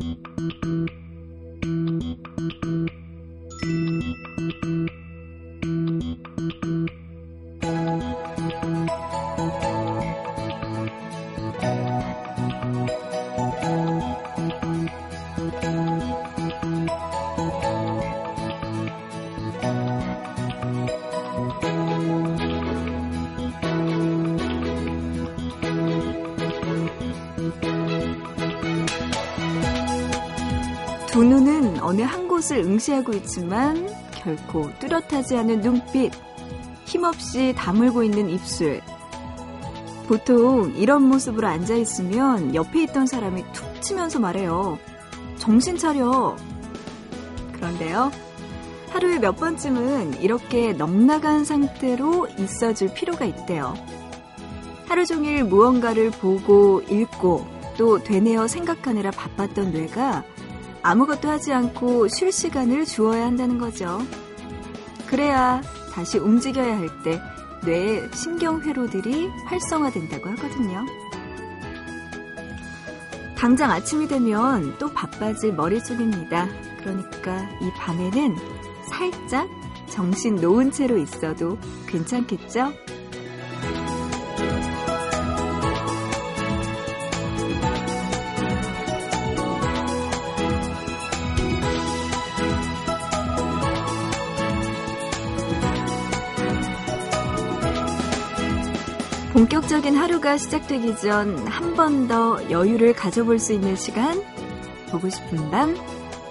두 곳을 응시하고 있지만 결코 뚜렷하지 않은 눈빛, 힘없이 다물고 있는 입술. 보통 이런 모습으로 앉아 있으면 옆에 있던 사람이 툭 치면서 말해요. 정신 차려. 그런데요. 하루에 몇 번쯤은 이렇게 넉나간 상태로 있어줄 필요가 있대요. 하루 종일 무언가를 보고 읽고 또 되뇌어 생각하느라 바빴던 뇌가 아무것도 하지 않고 쉴 시간을 주어야 한다는 거죠. 그래야 다시 움직여야 할 때 뇌의 신경회로들이 활성화된다고 하거든요. 당장 아침이 되면 또 바빠질 머릿속입니다. 그러니까 이 밤에는 살짝 정신 놓은 채로 있어도 괜찮겠죠? 본격적인 하루가 시작되기 전 한 번 더 여유를 가져볼 수 있는 시간 보고 싶은 밤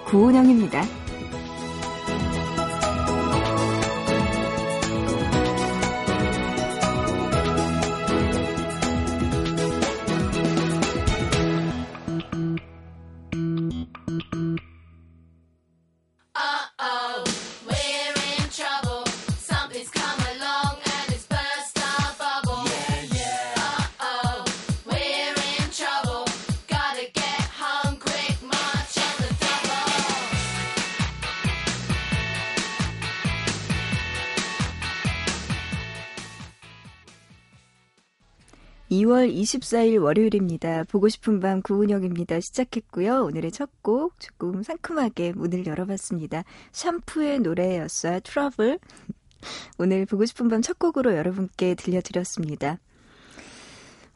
구은영입니다. 2월 24일 월요일입니다. 보고 싶은 밤 구은영입니다. 시작했고요. 오늘의 첫 곡 조금 상큼하게 문을 열어봤습니다. 샴푸의 노래였어요. 트러블. 오늘 보고 싶은 밤 첫 곡으로 여러분께 들려드렸습니다.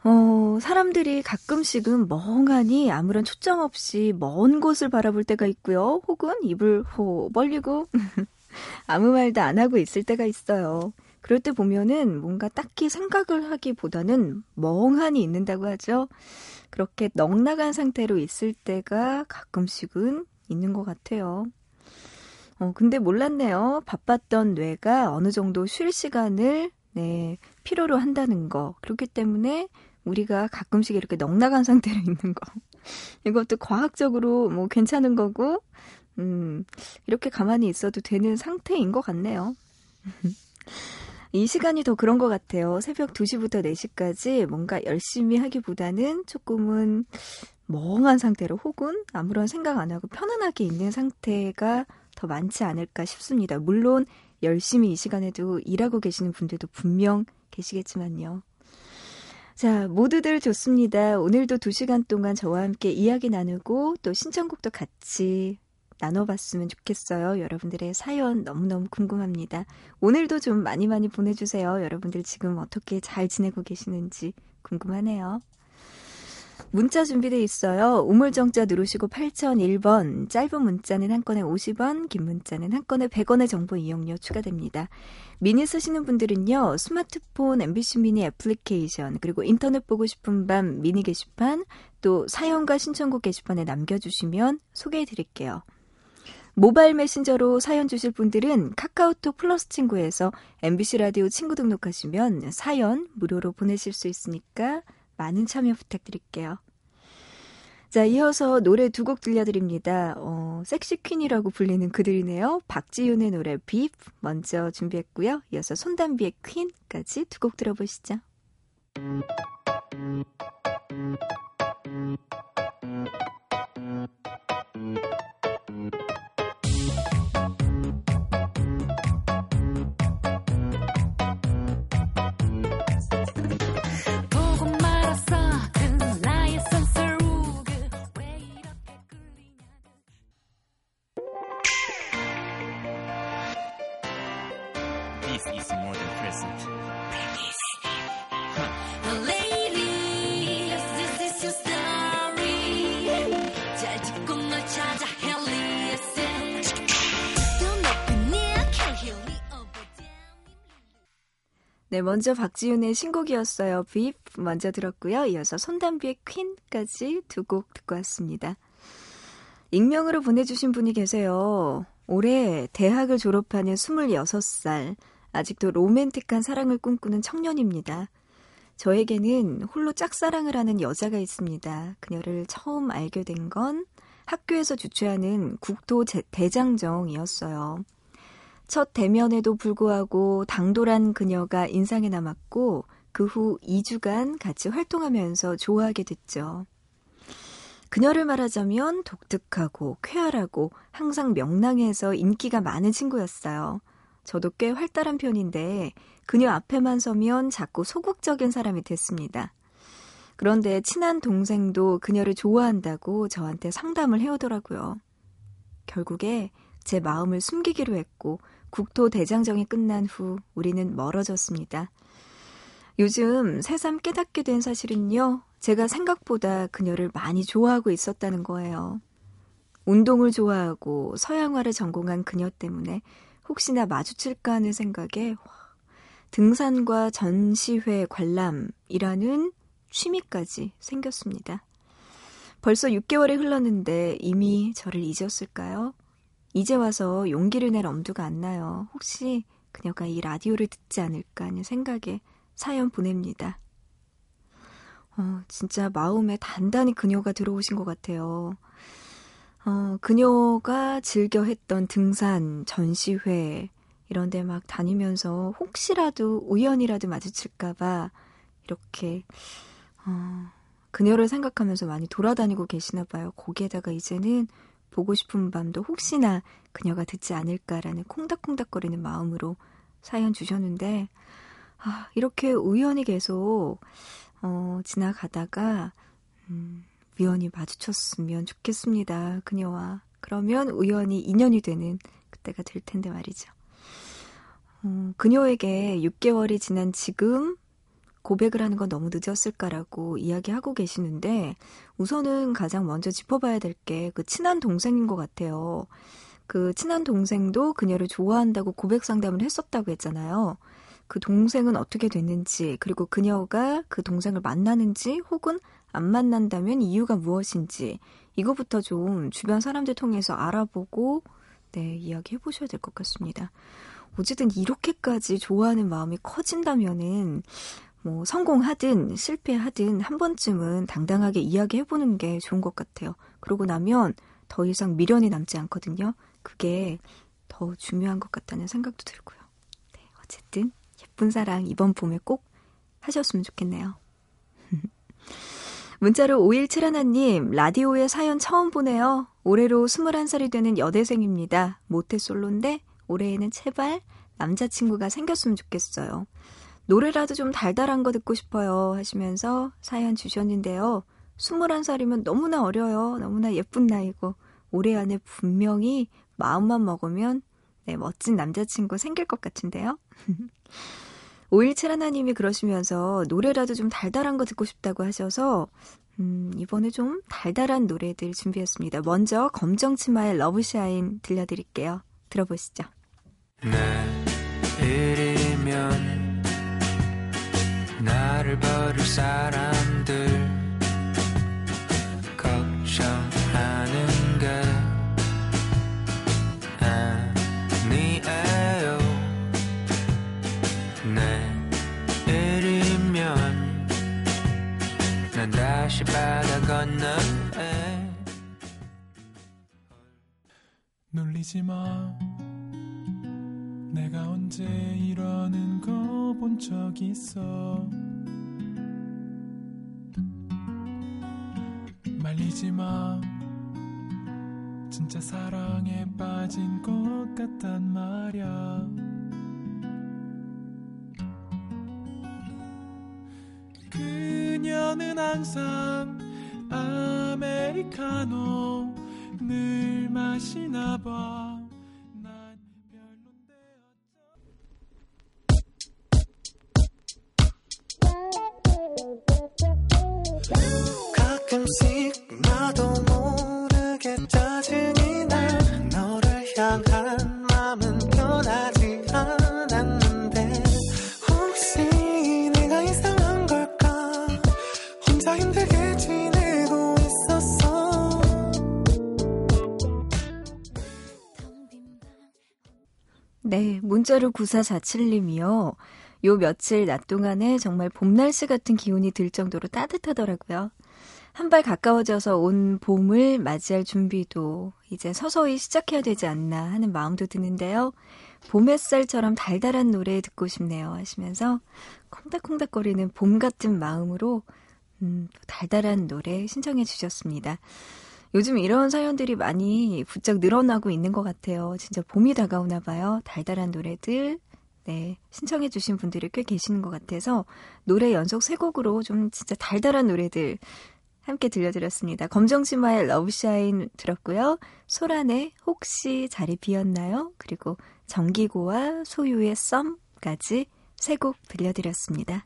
어, 사람들이 가끔씩은 멍하니 아무런 초점 없이 먼 곳을 바라볼 때가 있고요. 혹은 입을 호 벌리고 아무 말도 안 하고 있을 때가 있어요. 그럴 때 보면은 뭔가 딱히 생각을 하기보다는 멍하니 있는다고 하죠. 그렇게 넉나간 상태로 있을 때가 가끔씩은 있는 것 같아요. 어, 근데 몰랐네요. 바빴던 뇌가 어느 정도 쉴 시간을, 네, 필요로 한다는 거. 그렇기 때문에 우리가 가끔씩 이렇게 넉나간 상태로 있는 거. 이것도 과학적으로 뭐 괜찮은 거고, 음, 이렇게 가만히 있어도 되는 상태인 것 같네요. 이 시간이 더 그런 것 같아요. 새벽 2시부터 4시까지 뭔가 열심히 하기보다는 조금은 멍한 상태로 혹은 아무런 생각 안 하고 편안하게 있는 상태가 더 많지 않을까 싶습니다. 물론 열심히 이 시간에도 일하고 계시는 분들도 분명 계시겠지만요. 자, 모두들 좋습니다. 오늘도 2시간 동안 저와 함께 이야기 나누고 또 신청곡도 같이 나눠봤으면 좋겠어요. 여러분들의 사연 너무너무 궁금합니다. 오늘도 좀 많이 많이 보내주세요. 여러분들 지금 어떻게 잘 지내고 계시는지 궁금하네요. 문자 준비되어 있어요. 우물정자 누르시고 8001번, 짧은 문자는 한 건에 50원, 긴 문자는 한 건에 100원의 정보 이용료 추가됩니다. 미니 쓰시는 분들은요, 스마트폰 MBC 미니 애플리케이션, 그리고 인터넷 보고 싶은 밤 미니 게시판, 또 사연과 신청곡 게시판에 남겨주시면 소개해 드릴게요. 모바일 메신저로 사연 주실 분들은 카카오톡 플러스 친구에서 MBC 라디오 친구 등록하시면 사연 무료로 보내실 수 있으니까 많은 참여 부탁드릴게요. 자, 이어서 노래 두 곡 들려드립니다. 어, 섹시 퀸이라고 불리는 그들이네요. 박지윤의 노래 빕 먼저 준비했고요. 이어서 손담비의 퀸까지 두 곡 들어보시죠. 네, 먼저 박지윤의 신곡이었어요. 빕 먼저 들었고요. 이어서 손담비의 퀸까지 두 곡 듣고 왔습니다. 익명으로 보내주신 분이 계세요. 올해 대학을 졸업하는 26살, 아직도 로맨틱한 사랑을 꿈꾸는 청년입니다. 저에게는 홀로 짝사랑을 하는 여자가 있습니다. 그녀를 처음 알게 된 건 학교에서 주최하는 국토 제- 대장정이었어요. 첫 대면에도 불구하고 당돌한 그녀가 인상에 남았고 그 후 2주간 같이 활동하면서 좋아하게 됐죠. 그녀를 말하자면 독특하고 쾌활하고 항상 명랑해서 인기가 많은 친구였어요. 저도 꽤 활달한 편인데 그녀 앞에만 서면 자꾸 소극적인 사람이 됐습니다. 그런데 친한 동생도 그녀를 좋아한다고 저한테 상담을 해오더라고요. 결국에 제 마음을 숨기기로 했고 국토 대장정이 끝난 후 우리는 멀어졌습니다. 요즘 새삼 깨닫게 된 사실은요, 제가 생각보다 그녀를 많이 좋아하고 있었다는 거예요. 운동을 좋아하고 서양화를 전공한 그녀 때문에 혹시나 마주칠까 하는 생각에 와, 등산과 전시회 관람이라는 취미까지 생겼습니다. 벌써 6개월이 흘렀는데 이미 저를 잊었을까요? 이제 와서 용기를 낼 엄두가 안 나요. 혹시 그녀가 이 라디오를 듣지 않을까 하는 생각에 사연 보냅니다. 어, 진짜 마음에 단단히 그녀가 들어오신 것 같아요. 어, 그녀가 즐겨 했던 등산, 전시회, 이런 데 막 다니면서 혹시라도 우연이라도 마주칠까봐 이렇게, 어, 그녀를 생각하면서 많이 돌아다니고 계시나 봐요. 거기에다가 이제는 보고 싶은 밤도 혹시나 그녀가 듣지 않을까라는 콩닥콩닥거리는 마음으로 사연 주셨는데, 아, 이렇게 우연히 계속, 어, 지나가다가, 음, 우연히 마주쳤으면 좋겠습니다. 그녀와. 그러면 우연히 인연이 되는 그때가 될 텐데 말이죠. 어, 그녀에게 6개월이 지난 지금 고백을 하는 건 너무 늦었을까라고 이야기하고 계시는데 우선은 가장 먼저 짚어봐야 될 게 그 친한 동생인 것 같아요. 그 친한 동생도 그녀를 좋아한다고 고백 상담을 했었다고 했잖아요. 그 동생은 어떻게 됐는지, 그리고 그녀가 그 동생을 만나는지, 혹은 안 만난다면 이유가 무엇인지, 이거부터 좀 주변 사람들 통해서 알아보고, 네, 이야기 해보셔야 될 것 같습니다. 어쨌든 이렇게까지 좋아하는 마음이 커진다면은, 뭐, 성공하든 실패하든 한 번쯤은 당당하게 이야기해보는 게 좋은 것 같아요. 그러고 나면 더 이상 미련이 남지 않거든요. 그게 더 중요한 것 같다는 생각도 들고요. 네, 어쨌든 예쁜 사랑 이번 봄에 꼭 하셨으면 좋겠네요. 문자로 5171님, 라디오에 사연 처음 보내요. 올해로 21살이 되는 여대생입니다. 모태솔로인데 올해에는 제발 남자친구가 생겼으면 좋겠어요. 노래라도 좀 달달한 거 듣고 싶어요 하시면서 사연 주셨는데요. 21살이면 너무나 어려요. 너무나 예쁜 나이고 올해 안에 분명히 마음만 먹으면 네, 멋진 남자친구 생길 것 같은데요. 517 하나님이 그러시면서 노래라도 좀 달달한 거 듣고 싶다고 하셔서 음, 이번에 좀 달달한 노래들 준비했습니다. 먼저 검정치마의 러브샤인 들려드릴게요. 들어보시죠. 내일이면 나를 버릴 사람들 다시 바다 건너에 놀리지 마. 내가 언제 이러는 거 본 적 있어. 말리지 마. 진짜 사랑에 빠진 것 같단 말야. 그녀는 항상 아메리카노 늘 마시나 봐. 네, 문자로 9447님이요. 요 며칠 낮 동안에 정말 봄 날씨 같은 기운이 들 정도로 따뜻하더라고요. 한 발 가까워져서 온 봄을 맞이할 준비도 이제 서서히 시작해야 되지 않나 하는 마음도 드는데요. 봄 햇살처럼 달달한 노래 듣고 싶네요 하시면서 콩닥콩닥거리는 봄 같은 마음으로 음, 또 달달한 노래 신청해 주셨습니다. 요즘 이런 사연들이 많이 부쩍 늘어나고 있는 것 같아요. 진짜 봄이 다가오나 봐요. 달달한 노래들 네, 신청해 주신 분들이 꽤 계시는 것 같아서 노래 연속 세 곡으로 좀 진짜 달달한 노래들 함께 들려드렸습니다. 검정치마의 러브샤인 들었고요. 소란의 혹시 자리 비었나요? 그리고 정기고와 소유의 썸까지 세 곡 들려드렸습니다.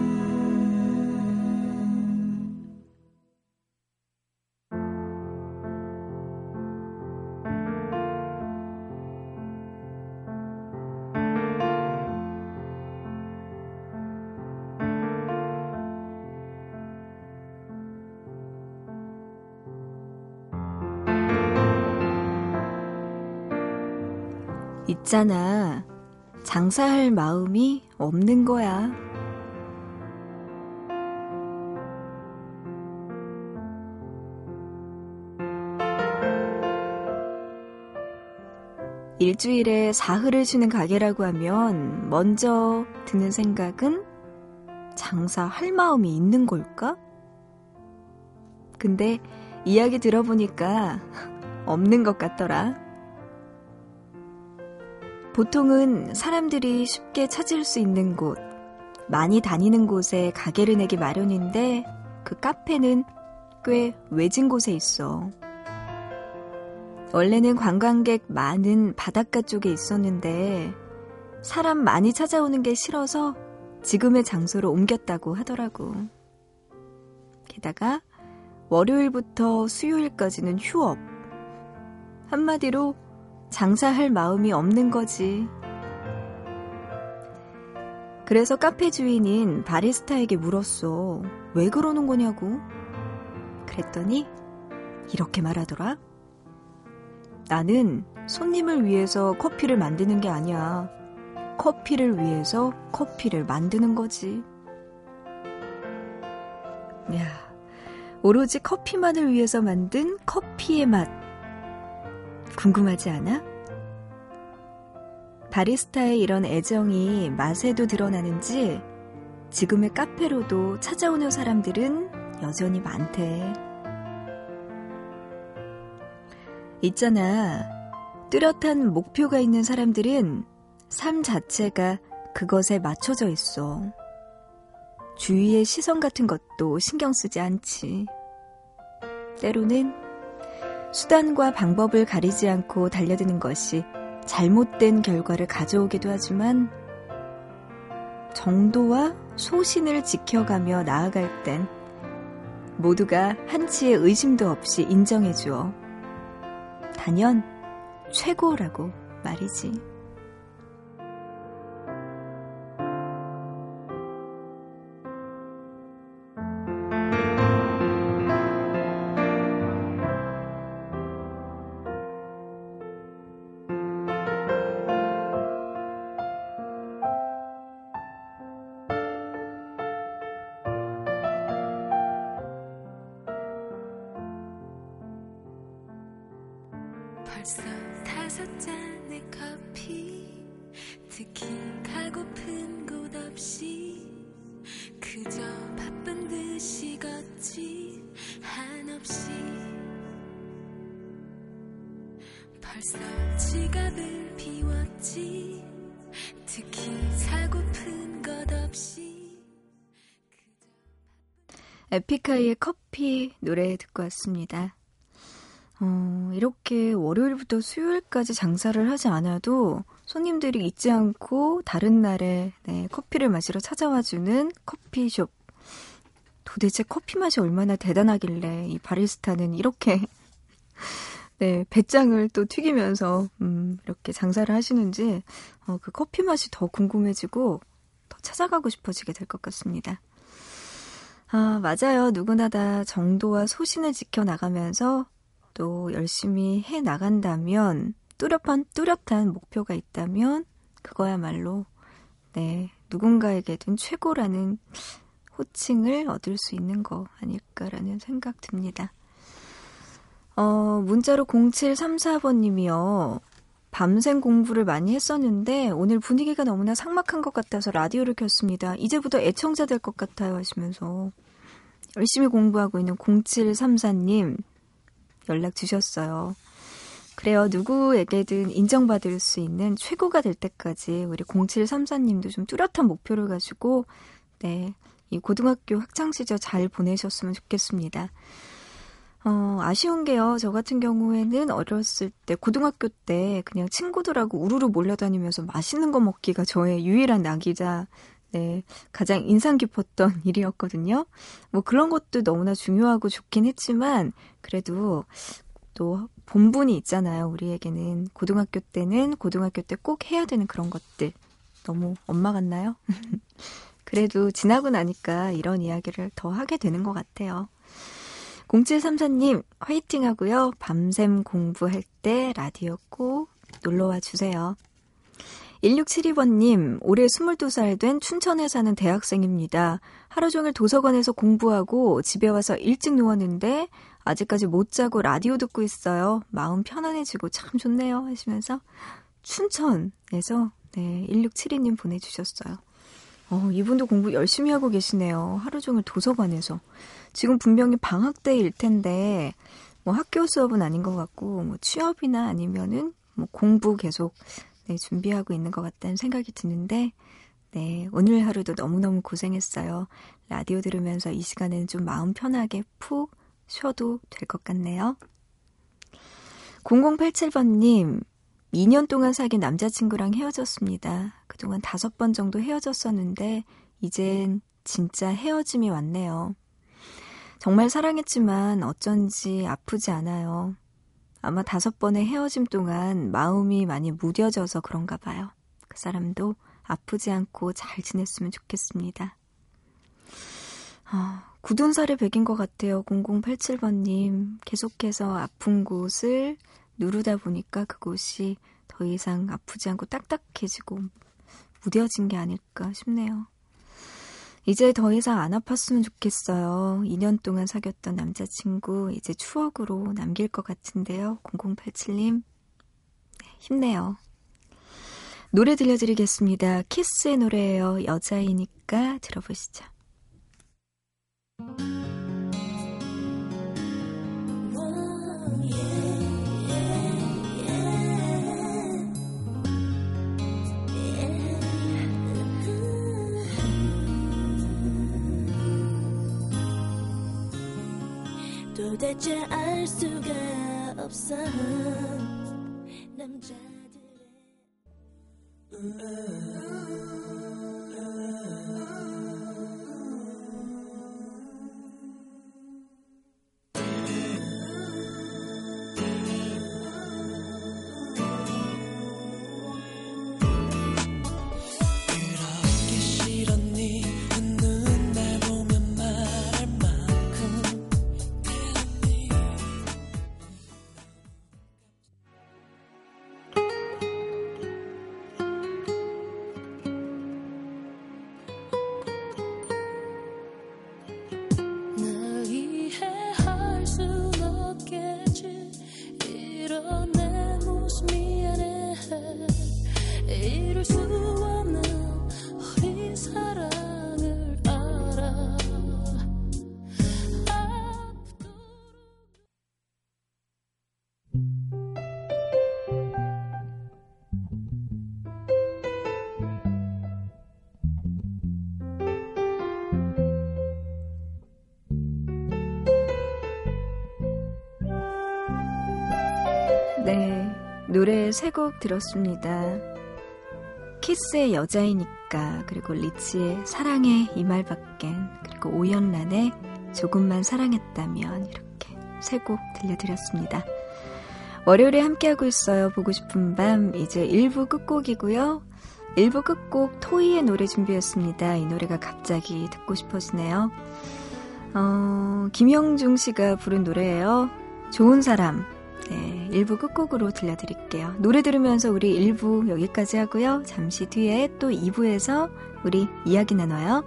있잖아. 장사할 마음이 없는 거야. 일주일에 사흘을 쉬는 가게라고 하면 먼저 드는 생각은 장사할 마음이 있는 걸까? 근데 이야기 들어보니까 없는 것 같더라. 보통은 사람들이 쉽게 찾을 수 있는 곳, 많이 다니는 곳에 가게를 내기 마련인데 그 카페는 꽤 외진 곳에 있어. 원래는 관광객 많은 바닷가 쪽에 있었는데 사람 많이 찾아오는 게 싫어서 지금의 장소로 옮겼다고 하더라고. 게다가 월요일부터 수요일까지는 휴업. 한마디로 장사할 마음이 없는 거지. 그래서 카페 주인인 바리스타에게 물었어. 왜 그러는 거냐고. 그랬더니 이렇게 말하더라. 나는 손님을 위해서 커피를 만드는 게 아니야. 커피를 위해서 커피를 만드는 거지. 야, 오로지 커피만을 위해서 만든 커피의 맛. 궁금하지 않아? 바리스타의 이런 애정이 맛에도 드러나는지 지금의 카페로도 찾아오는 사람들은 여전히 많대. 있잖아. 뚜렷한 목표가 있는 사람들은 삶 자체가 그것에 맞춰져 있어. 주위의 시선 같은 것도 신경 쓰지 않지. 때로는 수단과 방법을 가리지 않고 달려드는 것이 잘못된 결과를 가져오기도 하지만 정도와 소신을 지켜가며 나아갈 땐 모두가 한치의 의심도 없이 인정해주어 단연 최고라고 말이지. 벌써 다섯 잔의 커피. 특히 가고픈 곳 없이 그저 바쁜 듯이 걷지 한없이. 벌써 지갑을 비웠지. 특히 사고픈 것 없이 에픽하이의 커피 노래 듣고 왔습니다. 어, 이렇게 월요일부터 수요일까지 장사를 하지 않아도 손님들이 잊지 않고 다른 날에 네, 커피를 마시러 찾아와주는 커피숍. 도대체 커피 맛이 얼마나 대단하길래 이 바리스타는 이렇게 네, 배짱을 또 튀기면서 음, 이렇게 장사를 하시는지 어, 그 커피 맛이 더 궁금해지고 더 찾아가고 싶어지게 될 것 같습니다. 아, 맞아요. 누구나 다 정도와 소신을 지켜 나가면서 또 열심히 해 나간다면 뚜렷한 뚜렷한 목표가 있다면 그거야말로 네, 누군가에게든 최고라는 호칭을 얻을 수 있는 거 아닐까라는 생각 듭니다. 어, 문자로 0734번님이요. 밤샘 공부를 많이 했었는데 오늘 분위기가 너무나 삭막한 것 같아서 라디오를 켰습니다. 이제부터 애청자 될 것 같아요 하시면서 열심히 공부하고 있는 0734님 연락 주셨어요. 그래요. 누구에게든 인정받을 수 있는 최고가 될 때까지 우리 0734님도 좀 뚜렷한 목표를 가지고 네, 이 고등학교 학창 시절 잘 보내셨으면 좋겠습니다. 어, 아쉬운 게요. 저 같은 경우에는 어렸을 때, 고등학교 때 그냥 친구들하고 우르르 몰려다니면서 맛있는 거 먹기가 저의 유일한 낙이자, 네, 가장 인상 깊었던 일이었거든요. 뭐 그런 것도 너무나 중요하고 좋긴 했지만, 그래도 또 본분이 있잖아요. 우리에게는. 고등학교 때는 고등학교 때 꼭 해야 되는 그런 것들. 너무 엄마 같나요? 그래도 지나고 나니까 이런 이야기를 더 하게 되는 것 같아요. 0734님, 화이팅 하고요. 밤샘 공부할 때 라디오 꼭 놀러와 주세요. 1672번님, 올해 22살 된 춘천에 사는 대학생입니다. 하루 종일 도서관에서 공부하고 집에 와서 일찍 누웠는데 아직까지 못 자고 라디오 듣고 있어요. 마음 편안해지고 참 좋네요. 하시면서 춘천에서 네, 1672님 보내주셨어요. 어, 이분도 공부 열심히 하고 계시네요. 하루 종일 도서관에서. 지금 분명히 방학 때일 텐데, 뭐 학교 수업은 아닌 것 같고, 뭐 취업이나 아니면은 뭐 공부 계속 네, 준비하고 있는 것 같다는 생각이 드는데, 네, 오늘 하루도 너무너무 고생했어요. 라디오 들으면서 이 시간에는 좀 마음 편하게 푹 쉬어도 될 것 같네요. 0087번님, 2년 동안 사귄 남자친구랑 헤어졌습니다. 그동안 다섯 번 정도 헤어졌었는데, 이젠 진짜 헤어짐이 왔네요. 정말 사랑했지만 어쩐지 아프지 않아요. 아마 다섯 번의 헤어짐 동안 마음이 많이 무뎌져서 그런가 봐요. 그 사람도 아프지 않고 잘 지냈으면 좋겠습니다. 아, 굳은 살에 백인 것 같아요. 0087번님. 계속해서 아픈 곳을 누르다 보니까 그곳이 더 이상 아프지 않고 딱딱해지고 무뎌진 게 아닐까 싶네요. 이제 더 이상 안 아팠으면 좋겠어요. 2년 동안 사귀었던 남자친구 이제 추억으로 남길 것 같은데요. 0087님 네, 힘내요. 노래 들려드리겠습니다. 키스의 노래예요. 여자이니까 들어보시죠. 도대체 알 수가 없어 네, 노래 세 곡 들었습니다. 키스의 여자이니까 그리고 리치의 사랑의 이 말밖엔 그리고 오연란의 조금만 사랑했다면 이렇게 세 곡 들려드렸습니다. 월요일에 함께하고 있어요. 보고 싶은 밤 이제 1부 끝곡이고요. 1부 끝곡 토이의 노래 준비했습니다. 이 노래가 갑자기 듣고 싶어지네요. 어, 김영중 씨가 부른 노래예요. 좋은 사람. 네, 1부 끝곡으로 들려드릴게요. 노래 들으면서 우리 1부 여기까지 하고요. 잠시 뒤에 또 2부에서 우리 이야기 나눠요.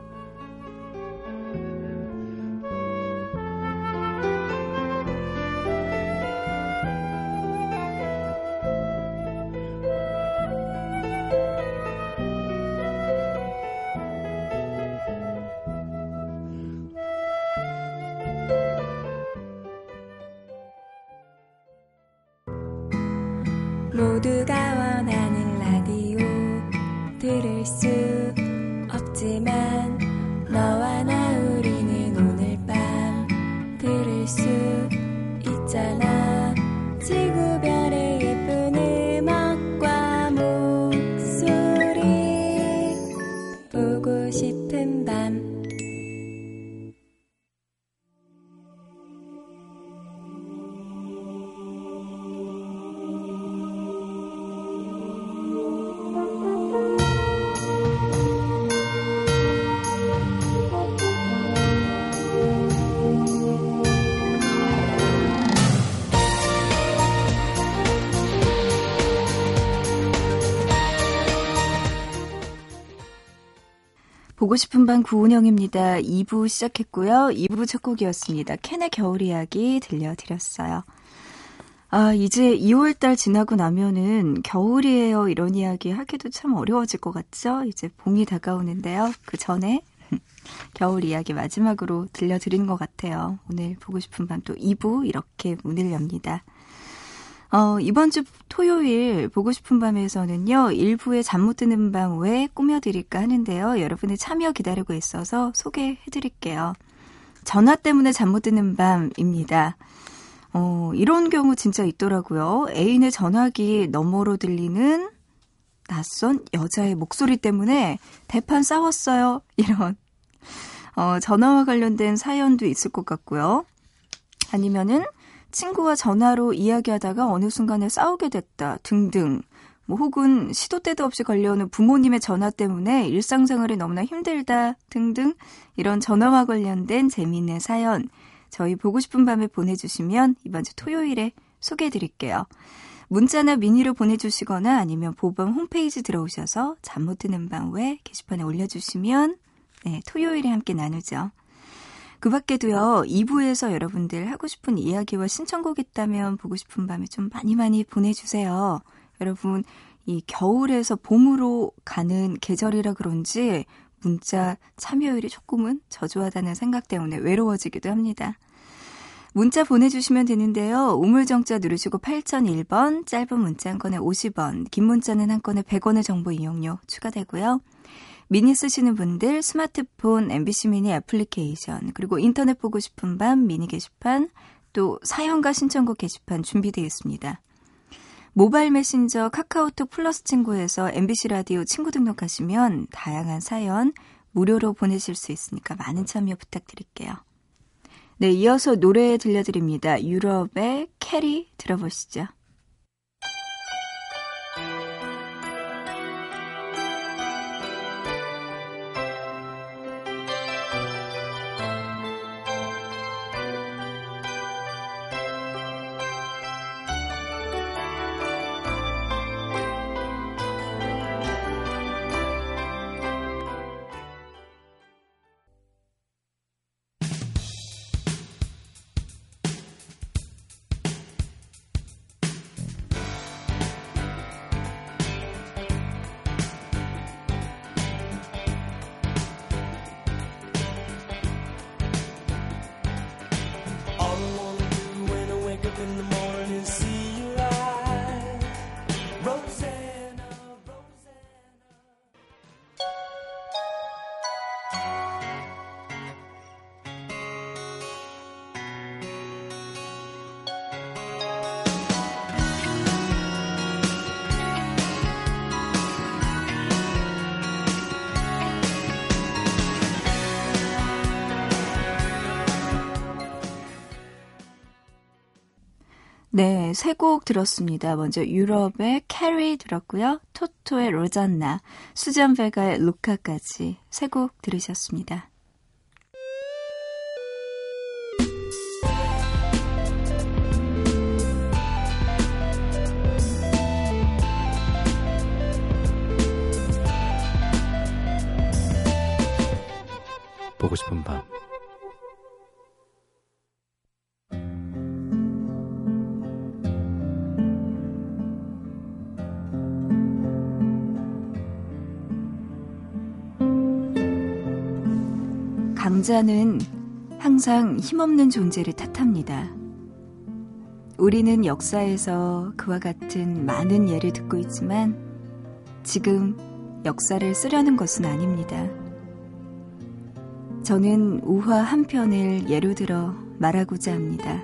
보고 싶은 밤 구은영입니다. 2부 시작했고요. 2부 첫 곡이었습니다. 캔의 겨울 이야기 들려드렸어요. 아, 이제 2월달 지나고 나면은 겨울이에요. 이런 이야기 하기도 참 어려워질 것 같죠? 이제 봄이 다가오는데요. 그 전에 겨울 이야기 마지막으로 들려드리는 것 같아요. 오늘 보고 싶은 밤 또 2부 이렇게 문을 엽니다. 어, 이번 주 토요일 보고 싶은 밤에서는요, 일부의 잠 못 드는 밤왜 꾸며드릴까 하는데요. 여러분의 참여 기다리고 있어서 소개해드릴게요. 전화 때문에 잠 못 드는 밤입니다. 어, 이런 경우 진짜 있더라고요. 애인의 전화기 너머로 들리는 낯선 여자의 목소리 때문에 대판 싸웠어요. 이런, 어, 전화와 관련된 사연도 있을 것 같고요. 아니면은, 친구와 전화로 이야기하다가 어느 순간에 싸우게 됐다 등등 뭐 혹은 시도 때도 없이 걸려오는 부모님의 전화 때문에 일상생활이 너무나 힘들다 등등 이런 전화와 관련된 재미있는 사연 저희 보고 싶은 밤에 보내주시면 이번 주 토요일에 소개해드릴게요. 문자나 미니로 보내주시거나 아니면 보밤 홈페이지 들어오셔서 잠 못 드는 밤 외 게시판에 올려주시면 네, 토요일에 함께 나누죠. 그 밖에도요, 2부에서 여러분들 하고 싶은 이야기와 신청곡 있다면 보고 싶은 밤에 좀 많이 많이 보내주세요. 여러분, 이 겨울에서 봄으로 가는 계절이라 그런지 문자 참여율이 조금은 저조하다는 생각 때문에 외로워지기도 합니다. 문자 보내주시면 되는데요. 우물정자 누르시고 8001번, 짧은 문자 한 건에 50원, 긴 문자는 한 건에 100원의 정보 이용료 추가되고요. 미니 쓰시는 분들 스마트폰 MBC 미니 애플리케이션 그리고 인터넷 보고 싶은 밤 미니 게시판 또 사연과 신청곡 게시판 준비되어 있습니다. 모바일 메신저 카카오톡 플러스 친구에서 MBC 라디오 친구 등록하시면 다양한 사연 무료로 보내실 수 있으니까 많은 참여 부탁드릴게요. 네, 이어서 노래 들려드립니다. Europe의 Carrie 들어보시죠. 세 곡 들었습니다. 먼저 Europe의 Carrie 들었고요. Toto의 Rosanna, Suzanne Vega의 Luka까지 세 곡 들으셨습니다. 보고 싶은 밤. 강자는 항상 힘없는 존재를 탓합니다. 우리는 역사에서 그와 같은 많은 예를 듣고 있지만 지금 역사를 쓰려는 것은 아닙니다. 저는 우화 한 편을 예로 들어 말하고자 합니다.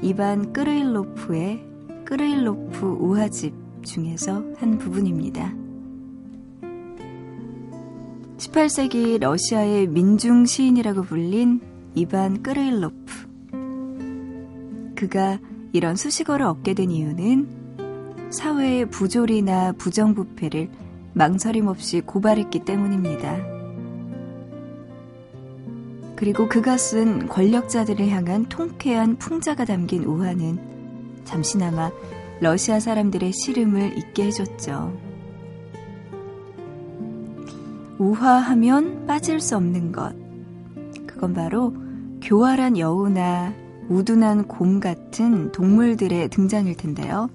이반 끄르일로프의 끄르일로프 우화집 중에서 한 부분입니다. 18세기 러시아의 민중 시인이라고 불린 이반 끄르일로프. 그가 이런 수식어를 얻게 된 이유는 사회의 부조리나 부정부패를 망설임 없이 고발했기 때문입니다. 그리고 그가 쓴 권력자들을 향한 통쾌한 풍자가 담긴 우화는 잠시나마 러시아 사람들의 시름을 잊게 해줬죠. 우화하면 빠질 수 없는 것. 그건 바로 교활한 여우나 우둔한 곰 같은 동물들의 등장일 텐데요.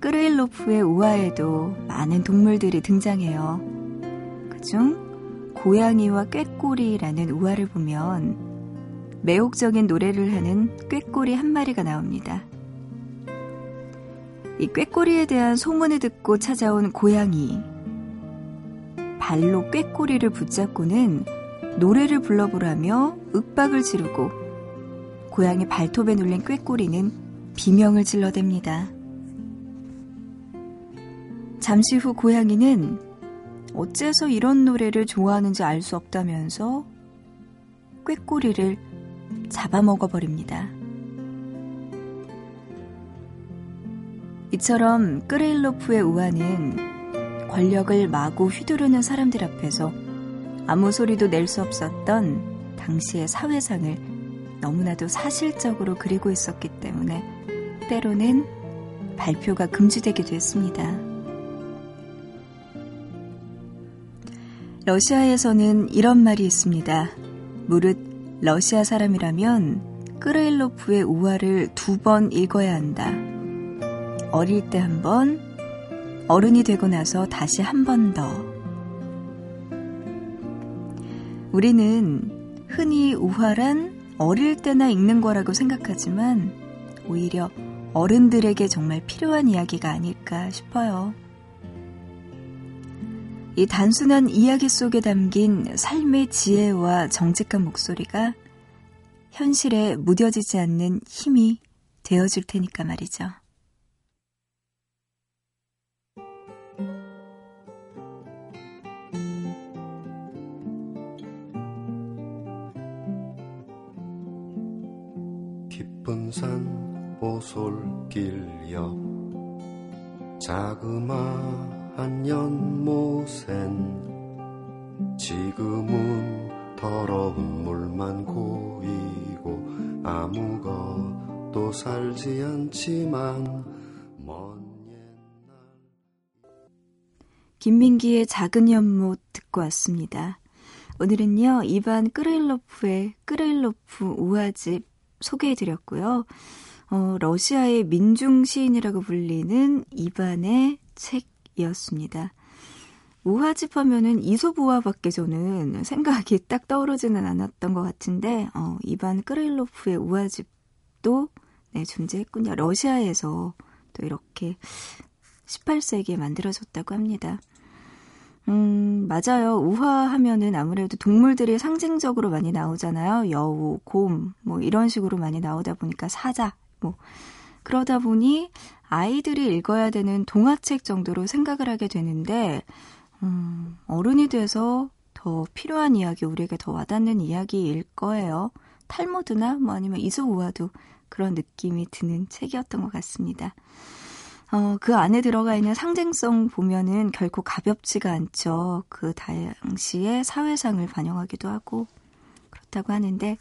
끄르일로프의 우화에도 많은 동물들이 등장해요. 그중 고양이와 꾀꼬리라는 우화를 보면 매혹적인 노래를 하는 꾀꼬리 한 마리가 나옵니다. 이 꾀꼬리에 대한 소문을 듣고 찾아온 고양이. 발로 꾀꼬리를 붙잡고는 노래를 불러보라며 윽박을 지르고 고양이 발톱에 눌린 꾀꼬리는 비명을 질러댑니다. 잠시 후 고양이는 어째서 이런 노래를 좋아하는지 알 수 없다면서 꾀꼬리를 잡아먹어 버립니다. 이처럼 끄레일로프의 우화는 권력을 마구 휘두르는 사람들 앞에서 아무 소리도 낼 수 없었던 당시의 사회상을 너무나도 사실적으로 그리고 있었기 때문에 때로는 발표가 금지되기도 했습니다. 러시아에서는 이런 말이 있습니다. 무릇 러시아 사람이라면 끄르일로프의 우화를 두 번 읽어야 한다. 어릴 때 한 번, 어른이 되고 나서 다시 한 번 더. 우리는 흔히 우화란 어릴 때나 읽는 거라고 생각하지만 오히려 어른들에게 정말 필요한 이야기가 아닐까 싶어요. 이 단순한 이야기 속에 담긴 삶의 지혜와 정직한 목소리가 현실에 무뎌지지 않는 힘이 되어줄 테니까 말이죠. 오솔길 옆 자그마한 연못엔 지금은 더러운 물만 고이고 아무것도 살지 않지만 먼 옛날 김민기의 작은 연못 듣고 왔습니다. 오늘은요, 이반 끄르일로프의 끄르일로프 우화집 소개해드렸고요. 어, 러시아의 민중 시인이라고 불리는 이반의 책이었습니다. 우화집 하면은 이솝우화밖에 저는 생각이 딱 떠오르지는 않았던 것 같은데, 어, 이반 끄르일로프의 우화집도 네, 존재했군요. 러시아에서 또 이렇게 18세기에 만들어졌다고 합니다. 음, 맞아요. 우화 하면은 아무래도 동물들이 상징적으로 많이 나오잖아요. 여우, 곰, 뭐 이런 식으로 많이 나오다 보니까 사자, 뭐. 그러다 보니 아이들이 읽어야 되는 동화책 정도로 생각을 하게 되는데, 음, 어른이 돼서 더 필요한 이야기, 우리에게 더 와닿는 이야기일 거예요. 탈모드나 뭐 아니면 이소우와도 그런 느낌이 드는 책이었던 것 같습니다. 어, 그 안에 들어가 있는 상징성 보면은 결코 가볍지가 않죠. 그 당시의 사회상을 반영하기도 하고 그렇다고 하는데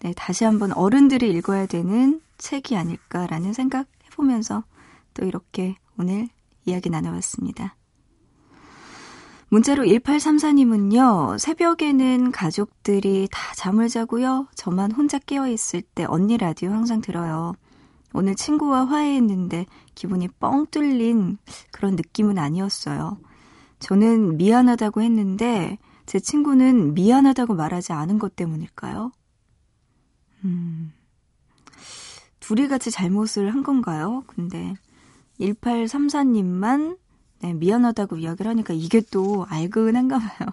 네, 다시 한번 어른들이 읽어야 되는 책이 아닐까라는 생각 해보면서 또 이렇게 오늘 이야기 나눠봤습니다. 문자로 1834님은요, 새벽에는 가족들이 다 잠을 자고요. 저만 혼자 깨어있을 때 언니 라디오 항상 들어요. 오늘 친구와 화해했는데 기분이 뻥 뚫린 그런 느낌은 아니었어요. 저는 미안하다고 했는데 제 친구는 미안하다고 말하지 않은 것 때문일까요? 음, 둘이 같이 잘못을 한 건가요? 근데 1834님만 네, 미안하다고 이야기를 하니까 이게 또 알근한가 봐요.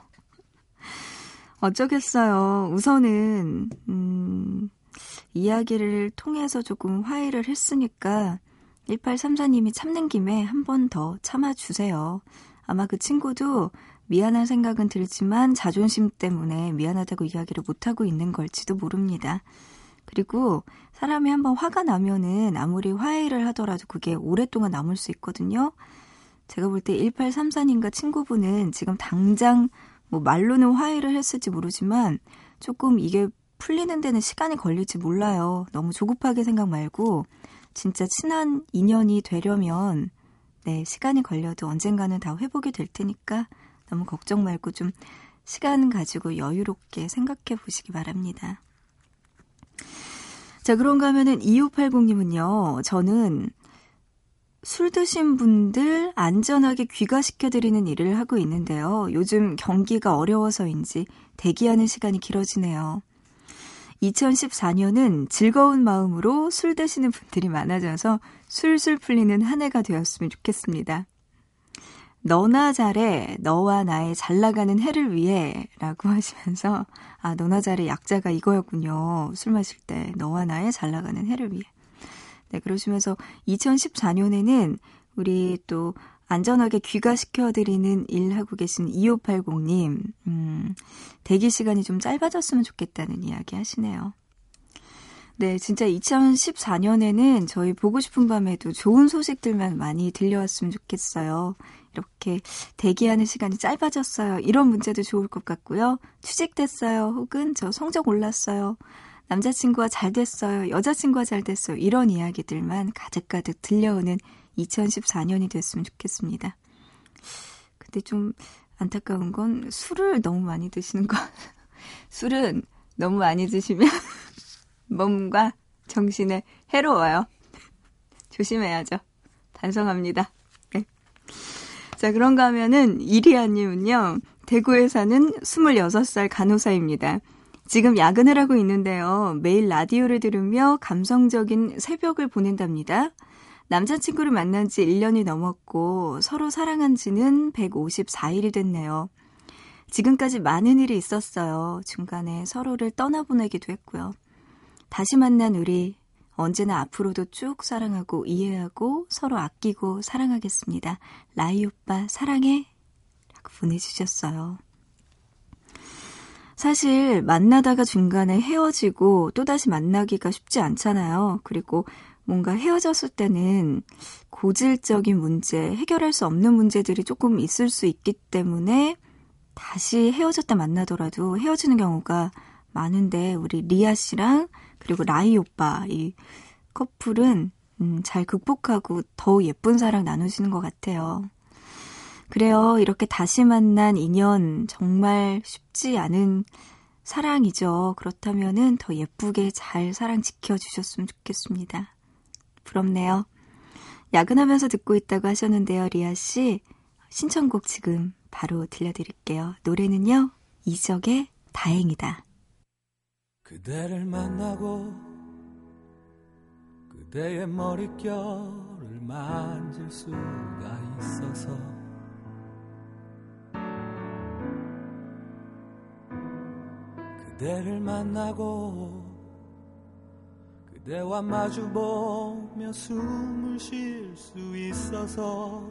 어쩌겠어요. 우선은 음, 이야기를 통해서 조금 화해를 했으니까 1834님이 참는 김에 한 번 더 참아주세요. 아마 그 친구도 미안한 생각은 들지만 자존심 때문에 미안하다고 이야기를 못하고 있는 걸지도 모릅니다. 그리고 사람이 한번 화가 나면은 아무리 화해를 하더라도 그게 오랫동안 남을 수 있거든요. 제가 볼 때 1834님과 친구분은 지금 당장 뭐 말로는 화해를 했을지 모르지만 조금 이게 풀리는 데는 시간이 걸릴지 몰라요. 너무 조급하게 생각 말고 진짜 친한 인연이 되려면 네, 시간이 걸려도 언젠가는 다 회복이 될 테니까 너무 걱정 말고 좀 시간 가지고 여유롭게 생각해 보시기 바랍니다. 자, 그런가 하면은 2580님은요, 저는 술 드신 분들 안전하게 귀가시켜드리는 일을 하고 있는데요. 요즘 경기가 어려워서인지 대기하는 시간이 길어지네요. 2014년은 즐거운 마음으로 술 드시는 분들이 많아져서 술술 풀리는 한 해가 되었으면 좋겠습니다. 너나 잘해, 너와 나의 잘 나가는 해를 위해 라고 하시면서, 아, 너나 잘해 약자가 이거였군요. 술 마실 때, 너와 나의 잘 나가는 해를 위해. 네, 그러시면서 2014년에는 우리 또 안전하게 귀가시켜드리는 일 하고 계신 2580님, 음, 대기 시간이 좀 짧아졌으면 좋겠다는 이야기 하시네요. 네, 진짜 2014년에는 저희 보고 싶은 밤에도 좋은 소식들만 많이 들려왔으면 좋겠어요. 이렇게 대기하는 시간이 짧아졌어요. 이런 문제도 좋을 것 같고요. 취직됐어요. 혹은 저 성적 올랐어요. 남자친구가 잘 됐어요. 여자친구가 잘 됐어요. 이런 이야기들만 가득가득 들려오는 2014년이 됐으면 좋겠습니다. 근데 좀 안타까운 건 술을 너무 많이 드시는 거. 술은 너무 많이 드시면 몸과 정신에 해로워요. 조심해야죠. 반성합니다. 네. 자, 그런가 하면은 이리아님은요, 대구에 사는 26살 간호사입니다. 지금 야근을 하고 있는데요. 매일 라디오를 들으며 감성적인 새벽을 보낸답니다. 남자친구를 만난 지 1년이 넘었고 서로 사랑한 지는 154일이 됐네요. 지금까지 많은 일이 있었어요. 중간에 서로를 떠나보내기도 했고요. 다시 만난 우리 언제나 앞으로도 쭉 사랑하고 이해하고 서로 아끼고 사랑하겠습니다. 라이 오빠 사랑해 라고 보내주셨어요. 사실 만나다가 중간에 헤어지고 또다시 만나기가 쉽지 않잖아요. 그리고 뭔가 헤어졌을 때는 고질적인 문제, 해결할 수 없는 문제들이 조금 있을 수 있기 때문에 다시 헤어졌다 만나더라도 헤어지는 경우가 많은데 우리 리아 씨랑 그리고 라이 오빠 이 커플은 음, 잘 극복하고 더 예쁜 사랑 나누시는 것 같아요. 그래요. 이렇게 다시 만난 인연 정말 쉽지 않은 사랑이죠. 그렇다면은 더 예쁘게 잘 사랑 지켜주셨으면 좋겠습니다. 부럽네요. 야근하면서 듣고 있다고 하셨는데요, 리아 씨. 신청곡 지금 바로 들려드릴게요. 노래는요, 이적의 다행이다. 그대를 만나고 그대의 머릿결을 만질 수가 있어서 그대를 만나고 그대와 마주보며 숨을 쉴 수 있어서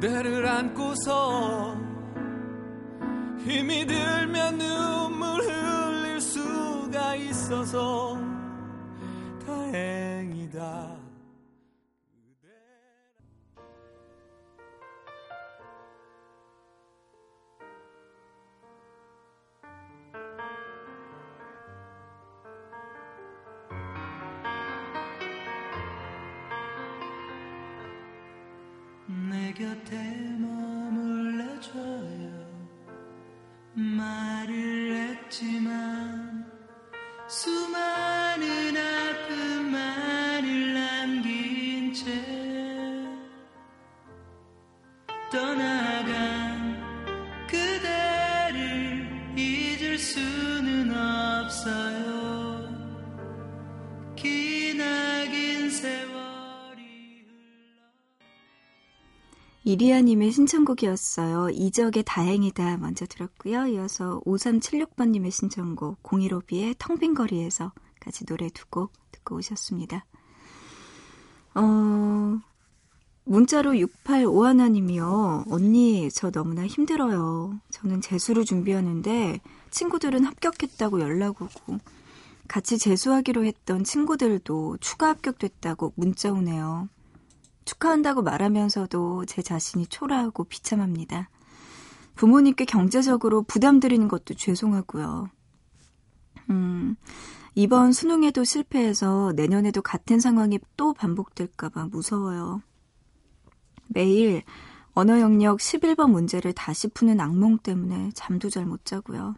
그대를 안고서 힘이 들면 눈물 흘릴 수가 있어서 다행이다. 이리아님의 신청곡이었어요. 이적의 다행이다 먼저 들었고요. 이어서 5376번님의 신청곡 015B의 텅빈 거리에서 같이 노래 두 곡 듣고 오셨습니다. 어, 문자로 6851님이요. 언니, 저 너무나 힘들어요. 저는 재수를 준비하는데 친구들은 합격했다고 연락 오고 같이 재수하기로 했던 친구들도 추가 합격됐다고 문자 오네요. 축하한다고 말하면서도 제 자신이 초라하고 비참합니다. 부모님께 경제적으로 부담드리는 것도 죄송하고요. 음, 이번 수능에도 실패해서 내년에도 같은 상황이 또 반복될까봐 무서워요. 매일 언어 영역 11번 문제를 다시 푸는 악몽 때문에 잠도 잘 못 자고요.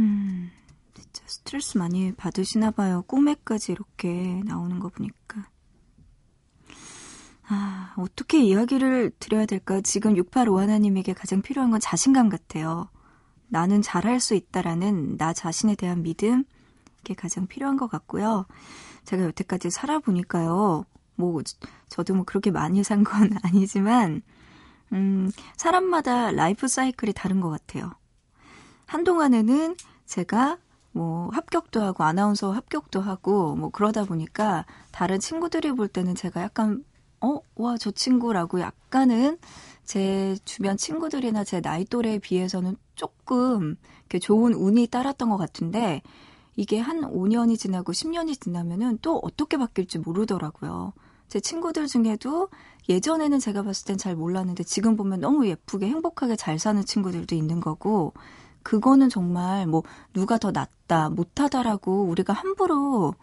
음, 진짜 스트레스 많이 받으시나 봐요. 꿈에까지 이렇게 나오는 거 보니까. 아, 어떻게 이야기를 드려야 될까? 지금 6851님에게 가장 필요한 건 자신감 같아요. 나는 잘할 수 있다라는 나 자신에 대한 믿음, 이게 가장 필요한 것 같고요. 제가 여태까지 살아보니까요, 뭐, 저도 뭐 그렇게 많이 산 건 아니지만, 음, 사람마다 라이프 사이클이 다른 것 같아요. 한동안에는 제가 뭐 합격도 하고 아나운서 합격도 하고 뭐 그러다 보니까 다른 친구들이 볼 때는 제가 약간 어, 와, 저 친구라고 약간은 제 주변 친구들이나 제 나이 또래에 비해서는 조금 이렇게 좋은 운이 따랐던 것 같은데 이게 한 5년이 지나고 10년이 지나면은 또 어떻게 바뀔지 모르더라고요. 제 친구들 중에도 예전에는 제가 봤을 땐 잘 몰랐는데 지금 보면 너무 예쁘게 행복하게 잘 사는 친구들도 있는 거고 그거는 정말 뭐 누가 더 낫다, 못하다라고 우리가 함부로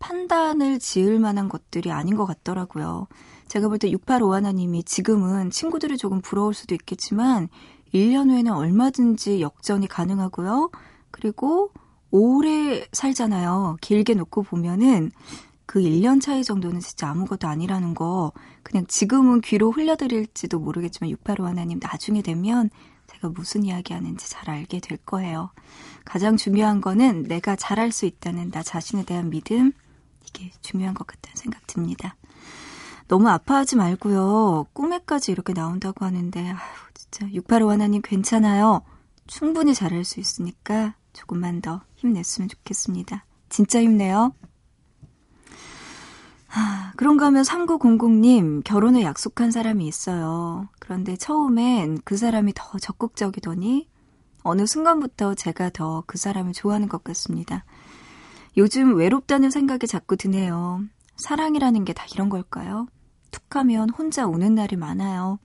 판단을 지을 만한 것들이 아닌 것 같더라고요. 제가 볼 때 6851님이 지금은 친구들이 조금 부러울 수도 있겠지만 1년 후에는 얼마든지 역전이 가능하고요. 그리고 오래 살잖아요. 길게 놓고 보면은 그 1년 차이 정도는 진짜 아무것도 아니라는 거 그냥 지금은 귀로 흘려드릴지도 모르겠지만 6851님 나중에 되면 제가 무슨 이야기 하는지 잘 알게 될 거예요. 가장 중요한 거는 내가 잘할 수 있다는 나 자신에 대한 믿음 이게 중요한 것 같다는 생각 듭니다. 너무 아파하지 말고요. 꿈에까지 이렇게 나온다고 하는데 아휴 진짜 685 하나님 괜찮아요. 충분히 잘할 수 있으니까 조금만 더 힘냈으면 좋겠습니다. 진짜 힘내요. 하, 그런가 하면 3900님 결혼을 약속한 사람이 있어요. 그런데 처음엔 그 사람이 더 적극적이더니 어느 순간부터 제가 더 그 사람을 좋아하는 것 같습니다. 요즘 외롭다는 생각이 자꾸 드네요. 사랑이라는 게 다 이런 걸까요? 툭 하면 혼자 우는 날이 많아요.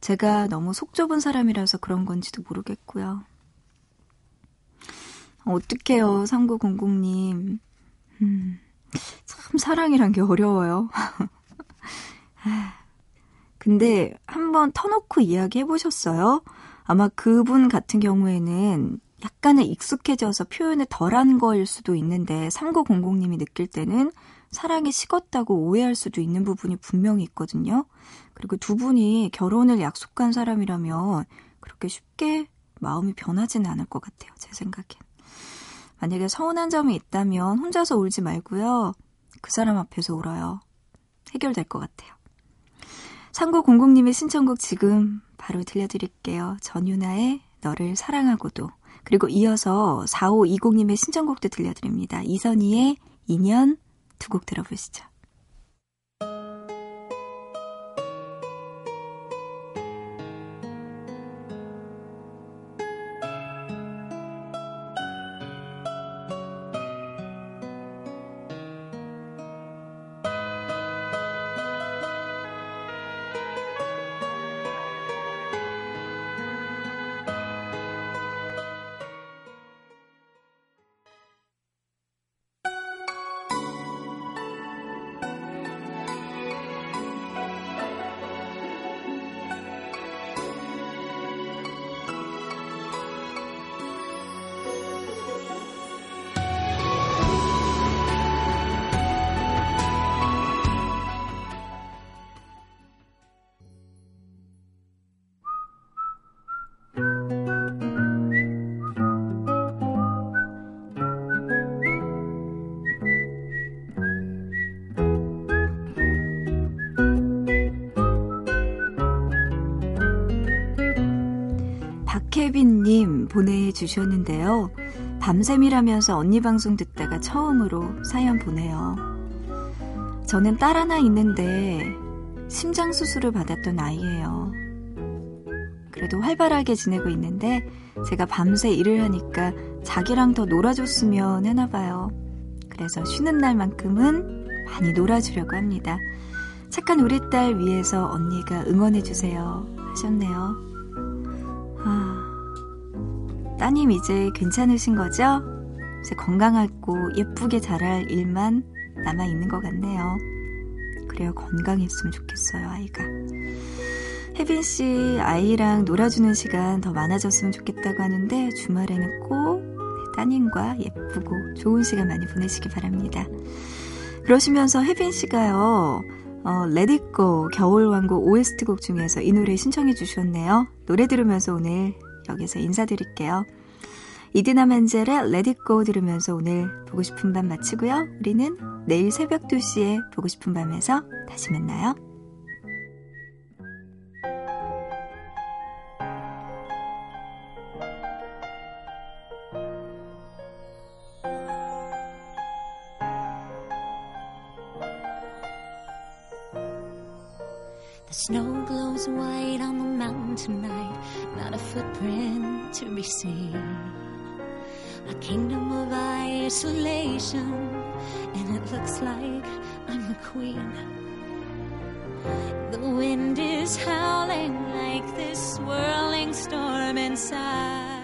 제가 너무 속 좁은 사람이라서 그런 건지도 모르겠고요. 어떡해요, 3900님. 음, 참 사랑이란 게 어려워요. 근데 한번 터놓고 이야기 해보셨어요? 아마 그분 같은 경우에는 약간은 익숙해져서 표현을 덜한 거일 수도 있는데 3900님이 느낄 때는 사랑이 식었다고 오해할 수도 있는 부분이 분명히 있거든요. 그리고 두 분이 결혼을 약속한 사람이라면 그렇게 쉽게 마음이 변하지는 않을 것 같아요. 제 생각엔. 만약에 서운한 점이 있다면 혼자서 울지 말고요. 그 사람 앞에서 울어요. 해결될 것 같아요. 3900님의 신청곡 지금 바로 들려드릴게요. 전유나의 너를 사랑하고도. 그리고 이어서 4520님의 신청곡도 들려드립니다. 이선희의 2년 두 곡 들어보시죠. 주셨는데요. 밤샘이라면서 언니 방송 듣다가 처음으로 사연 보내요. 저는 딸 하나 있는데 심장 수술을 받았던 아이예요. 그래도 활발하게 지내고 있는데 제가 밤새 일을 하니까 자기랑 더 놀아줬으면 해나 봐요. 그래서 쉬는 날만큼은 많이 놀아주려고 합니다. 착한 우리 딸 위해서 언니가 응원해주세요. 하셨네요. 아, 따님 이제 괜찮으신 거죠? 이제 건강하고 예쁘게 자랄 일만 남아 있는 것 같네요. 그래요. 건강했으면 좋겠어요, 아이가. 혜빈 씨 아이랑 놀아주는 시간 더 많아졌으면 좋겠다고 하는데 주말에는 꼭 따님과 예쁘고 좋은 시간 많이 보내시기 바랍니다. 그러시면서 혜빈 씨가요. 어, 레디고 겨울왕국 OST 곡 중에서 이 노래 신청해 주셨네요. 노래 들으면서 오늘 여기서 인사드릴게요. 이디나 멘젤의 레디고 들으면서 오늘 보고 싶은 밤 마치고요. 우리는 내일 새벽 2시에 보고 싶은 밤에서 다시 만나요. Snow glows white on the mountain tonight, not a footprint to be seen. A kingdom of isolation, and it looks like I'm the queen. The wind is howling like this swirling storm inside.